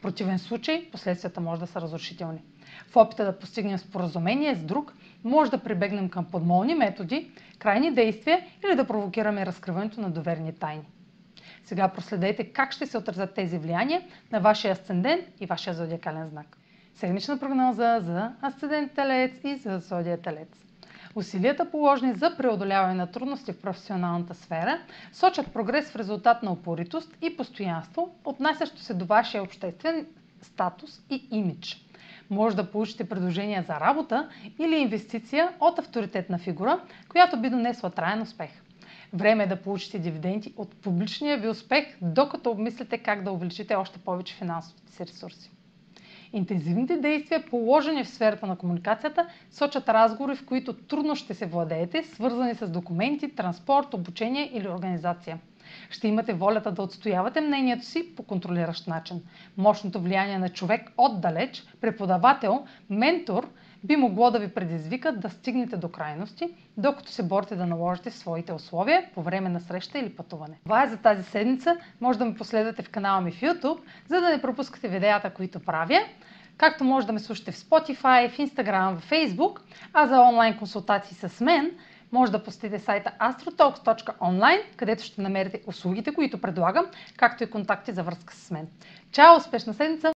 В противен случай последствията може да са разрушителни. В опита да постигнем споразумение с друг, може да прибегнем към подмолни методи, крайни действия или да провокираме разкриването на доверни тайни. Сега проследете как ще се отразят тези влияния на вашия асцендент и вашия зодиакален знак. Седмична прогноза за асцендент Телец и за зодия Телец. Усилията положени за преодоляване на трудности в професионалната сфера сочат прогрес в резултат на упоритост и постоянство, отнасящо се до вашия обществен статус и имидж. Може да получите предложения за работа или инвестиция от авторитетна фигура, която би донесла траен успех. Време е да получите дивиденти от публичния ви успех, докато обмислите как да увеличите още повече финансовите си ресурси. Интензивните действия, положени в сферата на комуникацията, сочат разговори, в които трудно ще се владеете, свързани с документи, транспорт, обучение или организация. Ще имате волята да отстоявате мнението си по контролиращ начин. Мощното влияние на човек отдалеч, преподавател, ментор би могло да ви предизвика да стигнете до крайности, докато се борите да наложите своите условия по време на среща или пътуване. Това е за тази седмица. Може да ме последвате в канала ми в YouTube, за да не пропускате видеята, които правя. Както може да ме слушате в Spotify, в Instagram, в Facebook, а за онлайн консултации с мен – може да посетите сайта astrotalks.online, където ще намерите услугите, които предлагам, както и контакти за връзка с мен. Чао! Успешна седмица!